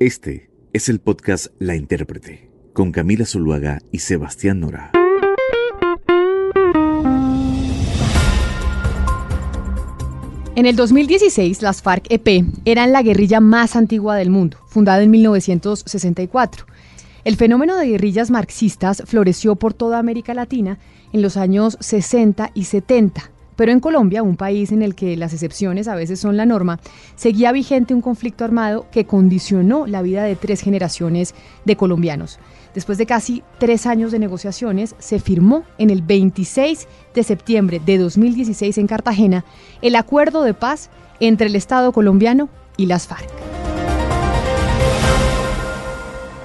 Este es el podcast La Intérprete, con Camila Zuluaga y Sebastián Nora. En el 2016, las FARC-EP eran la guerrilla más antigua del mundo, fundada en 1964. El fenómeno de guerrillas marxistas floreció por toda América Latina en los años 60 y 70, pero en Colombia, un país en el que las excepciones a veces son la norma, seguía vigente un conflicto armado que condicionó la vida de tres generaciones de colombianos. Después de casi tres años de negociaciones, se firmó en el 26 de septiembre de 2016 en Cartagena el acuerdo de paz entre el Estado colombiano y las FARC.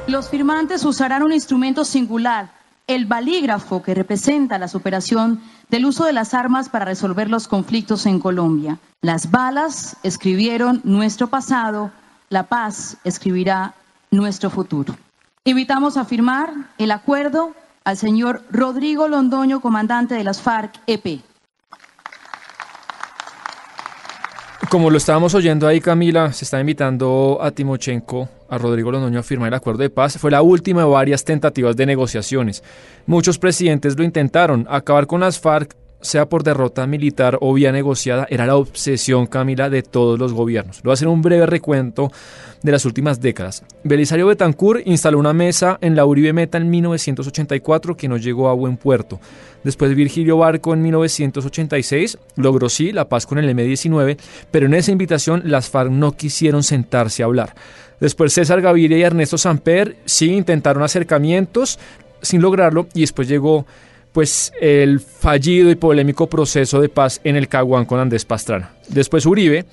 Los firmantes usarán un instrumento singular el balígrafo que representa la superación del uso de las armas para resolver los conflictos en Colombia. Las balas escribieron nuestro pasado, la paz escribirá nuestro futuro. Invitamos a firmar el acuerdo al señor Rodrigo Londoño, comandante de las FARC-EP. Como lo estábamos oyendo ahí, Camila, se está invitando a Timochenko, a Rodrigo Londoño a firmar el acuerdo de paz. Fue la última de varias tentativas de negociaciones. Muchos presidentes lo intentaron. Acabar con las FARC sea por derrota militar o vía negociada, era la obsesión, Camila, de todos los gobiernos. Lo voy a hacer un breve recuento de las últimas décadas. Belisario Betancourt instaló una mesa en la Uribe Meta en 1984 que no llegó a buen puerto. Después Virgilio Barco en 1986 logró sí la paz con el M-19, pero en esa invitación las FARC no quisieron sentarse a hablar. Después César Gaviria y Ernesto Samper sí intentaron acercamientos sin lograrlo y después llegó pues el fallido y polémico proceso de paz en el Caguán con Andrés Pastrana. Después Uribe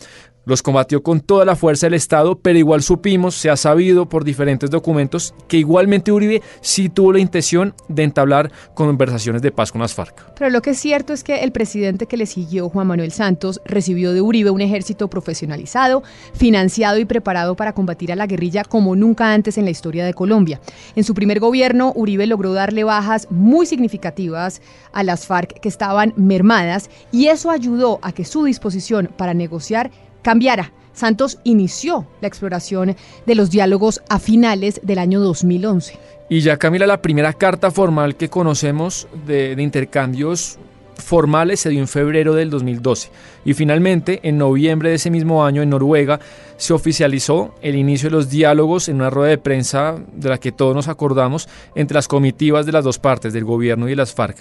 los combatió con toda la fuerza del Estado, pero igual supimos, se ha sabido por diferentes documentos, que igualmente Uribe sí tuvo la intención de entablar conversaciones de paz con las FARC. Pero lo que es cierto es que el presidente que le siguió, Juan Manuel Santos, recibió de Uribe un ejército profesionalizado, financiado y preparado para combatir a la guerrilla como nunca antes en la historia de Colombia. En su primer gobierno, Uribe logró darle bajas muy significativas a las FARC que estaban mermadas y eso ayudó a que su disposición para negociar cambiara. Santos inició la exploración de los diálogos a finales del año 2011. Y ya Camila, la primera carta formal que conocemos de, intercambios formales se dio en febrero del 2012 y finalmente en noviembre de ese mismo año en Noruega se oficializó el inicio de los diálogos en una rueda de prensa de la que todos nos acordamos entre las comitivas de las dos partes, del gobierno y de las FARC.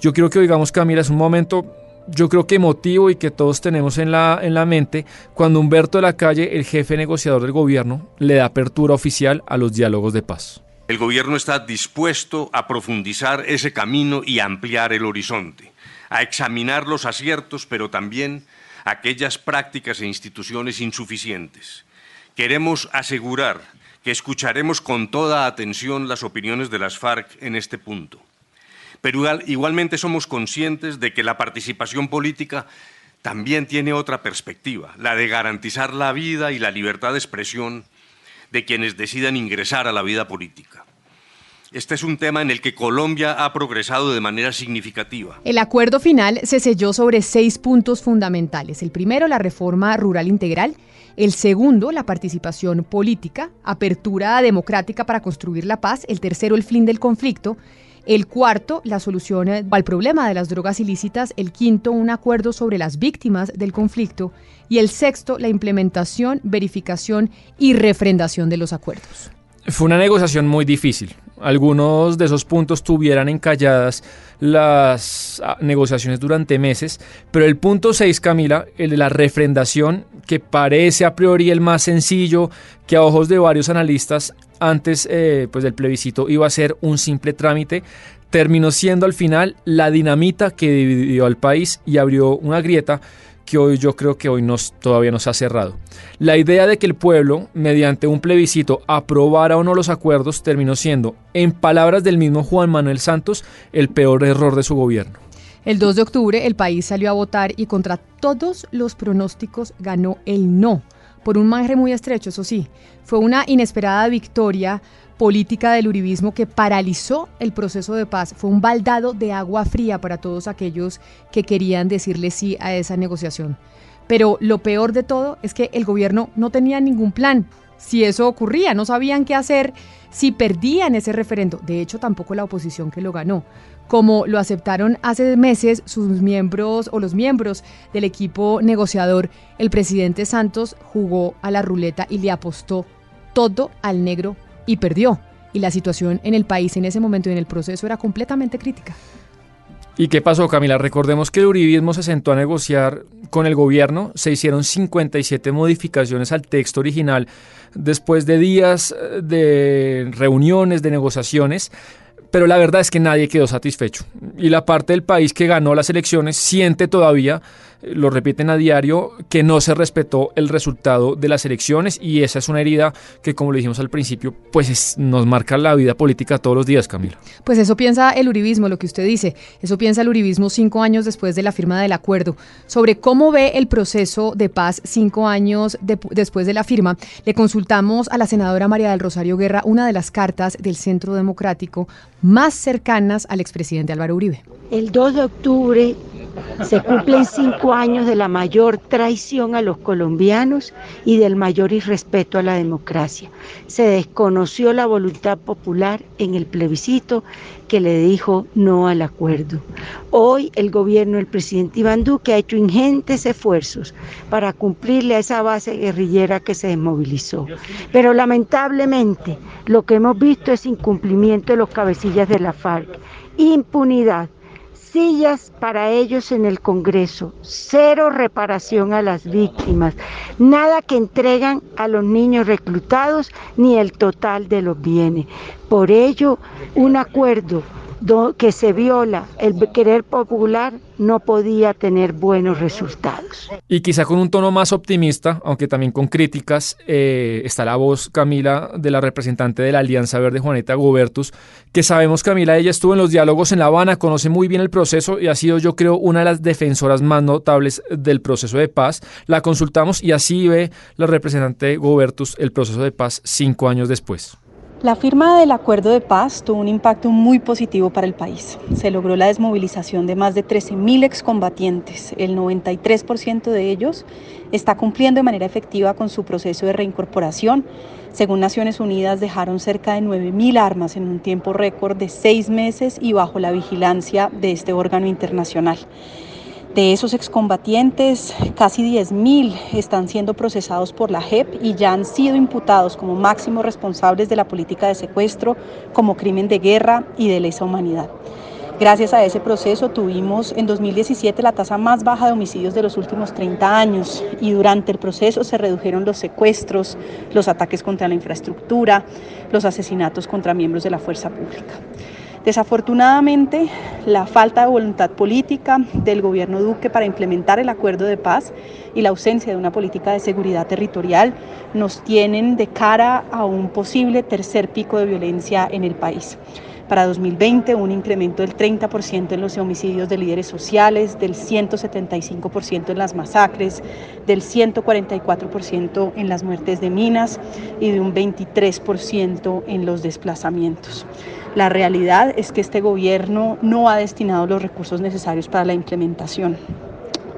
Yo quiero que oigamos Camila, es un momento yo creo que emotivo y que todos tenemos en la, en la mente cuando Humberto de la Calle, el jefe negociador del gobierno, le da apertura oficial a los diálogos de paz. El gobierno está dispuesto a profundizar ese camino y ampliar el horizonte, a examinar los aciertos, pero también aquellas prácticas e instituciones insuficientes. Queremos asegurar que escucharemos con toda atención las opiniones de las FARC en este punto pero igualmente somos conscientes de que la participación política también tiene otra perspectiva, la de garantizar la vida y la libertad de expresión de quienes decidan ingresar a la vida política. Este es un tema en el que Colombia ha progresado de manera significativa. El acuerdo final se selló sobre seis puntos fundamentales. El primero, la reforma rural integral. El segundo, la participación política, apertura democrática para construir la paz. El tercero, el fin del conflicto. El cuarto, la solución al problema de las drogas ilícitas. El quinto, un acuerdo sobre las víctimas del conflicto. Y el sexto, la implementación, verificación y refrendación de los acuerdos. Fue una negociación muy difícil. Algunos de esos puntos tuvieran encalladas las ah, negociaciones durante meses, pero el punto 6, Camila, el de la refrendación, que parece a priori el más sencillo, que a ojos de varios analistas antes eh, pues del plebiscito iba a ser un simple trámite, terminó siendo al final la dinamita que dividió al país y abrió una grieta que hoy yo creo que hoy nos, todavía nos ha cerrado. La idea de que el pueblo, mediante un plebiscito, aprobara o no los acuerdos terminó siendo, en palabras del mismo Juan Manuel Santos, el peor error de su gobierno. El 2 de octubre el país salió a votar y contra todos los pronósticos ganó el no por un margen muy estrecho, eso sí. Fue una inesperada victoria política del uribismo que paralizó el proceso de paz. Fue un baldado de agua fría para todos aquellos que querían decirle sí a esa negociación. Pero lo peor de todo es que el gobierno no tenía ningún plan. Si eso ocurría, no sabían qué hacer si perdían ese referendo. De hecho, tampoco la oposición que lo ganó. Como lo aceptaron hace meses sus miembros o los miembros del equipo negociador, el presidente Santos jugó a la ruleta y le apostó todo al negro y perdió. Y la situación en el país en ese momento y en el proceso era completamente crítica. ¿Y qué pasó, Camila? Recordemos que el uribismo se sentó a negociar con el gobierno, se hicieron 57 modificaciones al texto original después de días eh, de reuniones, de negociaciones, pero la verdad es que nadie quedó satisfecho. Y la parte del país que ganó las elecciones siente todavía lo repiten a diario, que no se respetó el resultado de las elecciones y esa es una herida que, como lo dijimos al principio, pues nos marca la vida política todos los días, Camila. Pues eso piensa el uribismo, lo que usted dice, eso piensa el uribismo cinco años después de la firma del acuerdo. Sobre cómo ve el proceso de paz cinco años después de la firma, le consultamos a la senadora María del Rosario Guerra una de las cartas del Centro Democrático más cercanas al expresidente Álvaro Uribe. El 2 de octubre se cumplen cinco años de la mayor traición a los colombianos y del mayor irrespeto a la democracia. Se desconoció la voluntad popular en el plebiscito que le dijo no al acuerdo. Hoy el gobierno del presidente Iván Duque ha hecho ingentes esfuerzos para cumplirle a esa base guerrillera que se desmovilizó. Pero lamentablemente lo que hemos visto es incumplimiento de los cabecillas de la FARC, impunidad sillas para ellos en el Congreso, cero reparación a las víctimas, nada que entregan a los niños reclutados ni el total de los bienes. Por ello, un acuerdo que se viola el querer popular no podía tener buenos resultados. Y quizá con un tono más optimista, aunque también con críticas, eh, está la voz, Camila, de la representante de la Alianza Verde, Juaneta Gobertus, que sabemos, Camila, ella estuvo en los diálogos en La Habana, conoce muy bien el proceso y ha sido, yo creo, una de las defensoras más notables del proceso de paz. La consultamos y así ve la representante Gobertus el proceso de paz cinco años después. La firma del acuerdo de paz tuvo un impacto muy positivo para el país. Se logró la desmovilización de más de 13.000 excombatientes. El 93% de ellos está cumpliendo de manera efectiva con su proceso de reincorporación. Según Naciones Unidas, dejaron cerca de 9.000 armas en un tiempo récord de seis meses y bajo la vigilancia de este órgano internacional. De esos excombatientes, casi 10.000 están siendo procesados por la JEP y ya han sido imputados como máximos responsables de la política de secuestro, como crimen de guerra y de lesa humanidad. Gracias a ese proceso tuvimos en 2017 la tasa más baja de homicidios de los últimos 30 años y durante el proceso se redujeron los secuestros, los ataques contra la infraestructura, los asesinatos contra miembros de la fuerza pública. Desafortunadamente, la falta de voluntad política del gobierno Duque para implementar el acuerdo de paz y la ausencia de una política de seguridad territorial nos tienen de cara a un posible tercer pico de violencia en el país. Para 2020, un incremento del 30% en los homicidios de líderes sociales, del 175% en las masacres, del 144% en las muertes de minas y de un 23% en los desplazamientos. La realidad es que este gobierno no ha destinado los recursos necesarios para la implementación.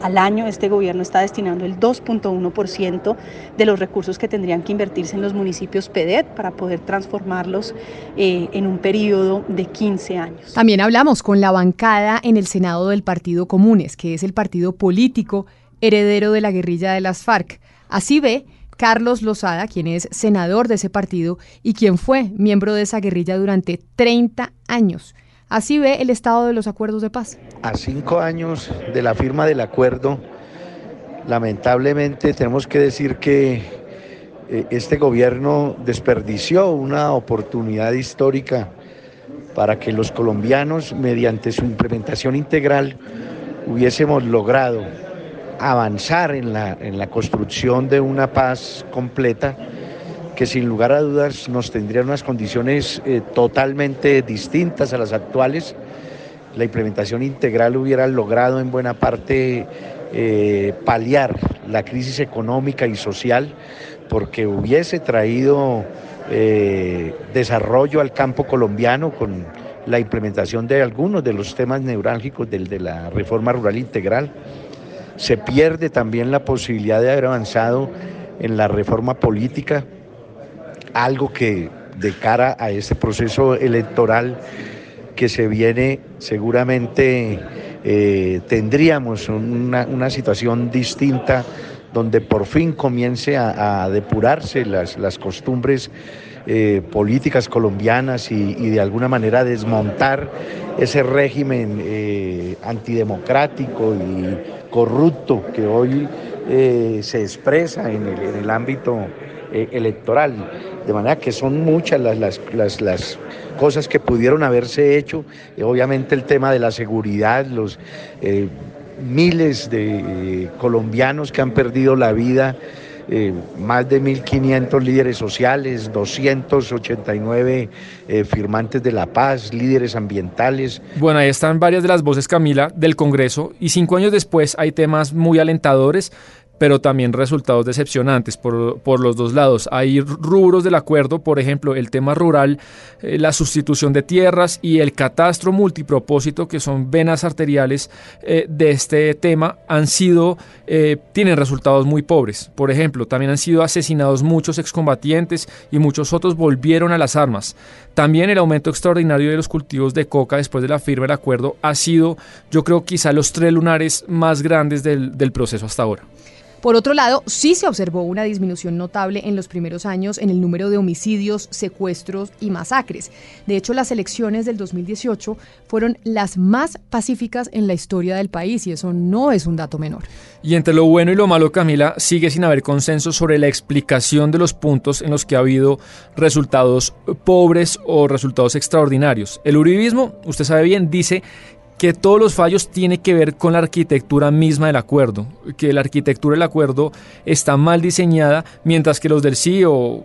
Al año este gobierno está destinando el 2.1% de los recursos que tendrían que invertirse en los municipios PEDET para poder transformarlos eh, en un periodo de 15 años. También hablamos con la bancada en el Senado del Partido Comunes, que es el partido político heredero de la guerrilla de las FARC. Así ve Carlos Lozada, quien es senador de ese partido y quien fue miembro de esa guerrilla durante 30 años. Así ve el estado de los acuerdos de paz. A cinco años de la firma del acuerdo, lamentablemente tenemos que decir que eh, este gobierno desperdició una oportunidad histórica para que los colombianos, mediante su implementación integral, hubiésemos logrado avanzar en la, en la construcción de una paz completa que sin lugar a dudas nos tendría unas condiciones eh, totalmente distintas a las actuales. La implementación integral hubiera logrado en buena parte eh, paliar la crisis económica y social porque hubiese traído eh, desarrollo al campo colombiano con la implementación de algunos de los temas neurálgicos del, de la reforma rural integral se pierde también la posibilidad de haber avanzado en la reforma política algo que de cara a este proceso electoral que se viene seguramente eh, tendríamos una, situación distinta donde por fin comience a, depurarse las, las costumbres eh, políticas colombianas y, de alguna manera desmontar ese régimen eh, antidemocrático y corrupto que hoy se expresa en el, ámbito electoral. De manera que son muchas las, las, las, cosas que pudieron haberse hecho. obviamente el tema de la seguridad, los eh, miles de eh, colombianos que han perdido la vida. Eh, más de 1.500 líderes sociales, 289 firmantes de la paz, líderes ambientales. Bueno, ahí están varias de las voces, Camila, del Congreso y cinco años después hay temas muy alentadores pero también resultados decepcionantes por, por, los dos lados. Hay rubros del acuerdo, por ejemplo, el tema rural, eh, la sustitución de tierras y el catastro multipropósito, que son venas arteriales eh, de este tema, han sido, eh, tienen resultados muy pobres. Por ejemplo, también han sido asesinados muchos excombatientes y muchos otros volvieron a las armas. También el aumento extraordinario de los cultivos de coca después de la firma del acuerdo ha sido, yo creo, quizá los tres lunares más grandes del, del proceso hasta ahora. Por otro lado, sí se observó una disminución notable en los primeros años en el número de homicidios, secuestros y masacres. De hecho, las elecciones del 2018 fueron las más pacíficas en la historia del país y eso no es un dato menor. Y entre lo bueno y lo malo, Camila, sigue sin haber consenso sobre la explicación de los puntos en los que ha habido resultados pobres o resultados extraordinarios. El uribismo, usted sabe bien, dice que todos los fallos tienen que ver con la arquitectura misma del acuerdo, que la arquitectura del acuerdo está mal diseñada, mientras que los del sí o,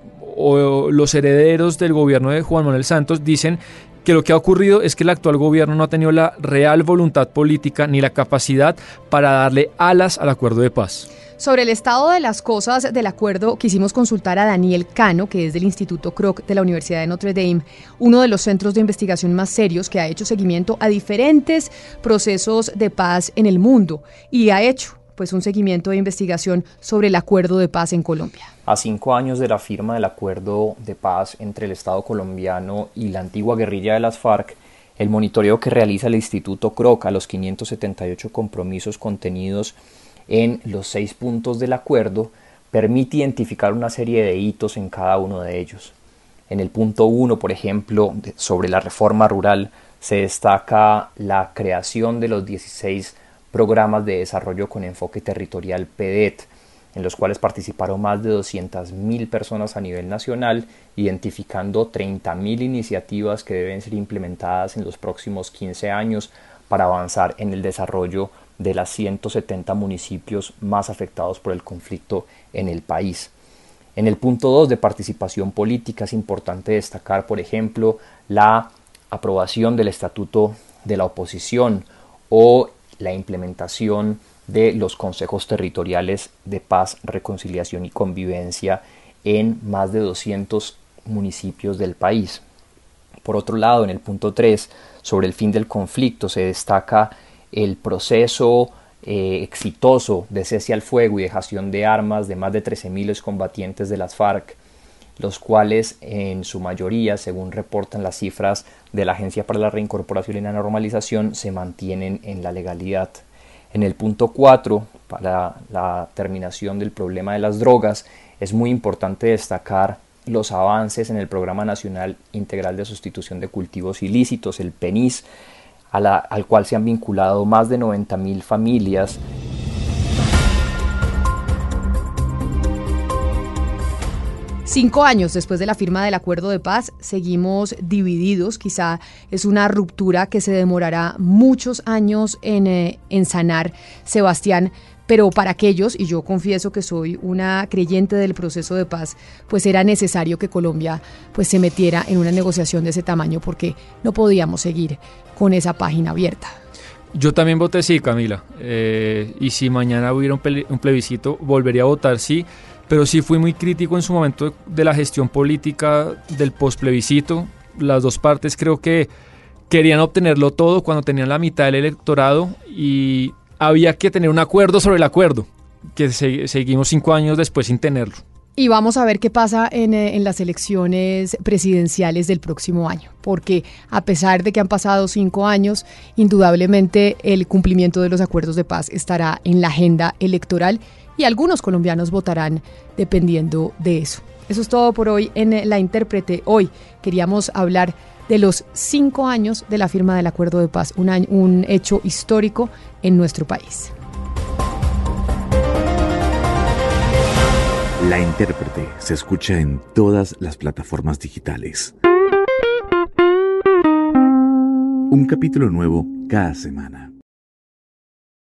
los herederos del gobierno de Juan Manuel Santos dicen que lo que ha ocurrido es que el actual gobierno no ha tenido la real voluntad política ni la capacidad para darle alas al acuerdo de paz. Sobre el estado de las cosas del acuerdo, quisimos consultar a Daniel Cano, que es del Instituto Kroc de la Universidad de Notre Dame, uno de los centros de investigación más serios que ha hecho seguimiento a diferentes procesos de paz en el mundo y ha hecho pues un seguimiento de investigación sobre el acuerdo de paz en Colombia. A cinco años de la firma del acuerdo de paz entre el Estado colombiano y la antigua guerrilla de las FARC, el monitoreo que realiza el Instituto Kroc a los 578 compromisos contenidos en los seis puntos del acuerdo permite identificar una serie de hitos en cada uno de ellos. En el punto 1, por ejemplo, sobre la reforma rural, se destaca la creación de los 16 programas de desarrollo con enfoque territorial PEDET, en los cuales participaron más de 200.000 personas a nivel nacional, identificando 30.000 iniciativas que deben ser implementadas en los próximos 15 años para avanzar en el desarrollo de las 170 municipios más afectados por el conflicto en el país. En el punto 2 de participación política es importante destacar, por ejemplo, la aprobación del Estatuto de la Oposición o la implementación de los consejos territoriales de paz, reconciliación y convivencia en más de 200 municipios del país. Por otro lado, en el punto 3, sobre el fin del conflicto, se destaca el proceso eh, exitoso de cese al fuego y dejación de armas de más de 13.000 combatientes de las FARC, los cuales en su mayoría, según reportan las cifras de la Agencia para la Reincorporación y la Normalización, se mantienen en la legalidad. En el punto 4, para la terminación del problema de las drogas, es muy importante destacar los avances en el Programa Nacional Integral de Sustitución de Cultivos Ilícitos, el PENIS, al cual se han vinculado más de 90.000 familias. Cinco años después de la firma del acuerdo de paz, seguimos divididos. Quizá es una ruptura que se demorará muchos años en, eh, en sanar. Sebastián, pero para aquellos, y yo confieso que soy una creyente del proceso de paz, pues era necesario que Colombia pues se metiera en una negociación de ese tamaño porque no podíamos seguir con esa página abierta. Yo también voté sí, Camila. Eh, y si mañana hubiera un, plebiscito, volvería a votar sí. Pero sí fui muy crítico en su momento de la gestión política del postplebiscito. Las dos partes creo que querían obtenerlo todo cuando tenían la mitad del electorado y había que tener un acuerdo sobre el acuerdo, que seguimos cinco años después sin tenerlo. Y vamos a ver qué pasa en, eh, en, las elecciones presidenciales del próximo año, porque a pesar de que han pasado cinco años, indudablemente el cumplimiento de los acuerdos de paz estará en la agenda electoral y algunos colombianos votarán dependiendo de eso. Eso es todo por hoy en La Intérprete. Hoy queríamos hablar de los cinco años de la firma del acuerdo de paz, un, año, un hecho histórico en nuestro país. La intérprete se escucha en todas las plataformas digitales. Un capítulo nuevo cada semana.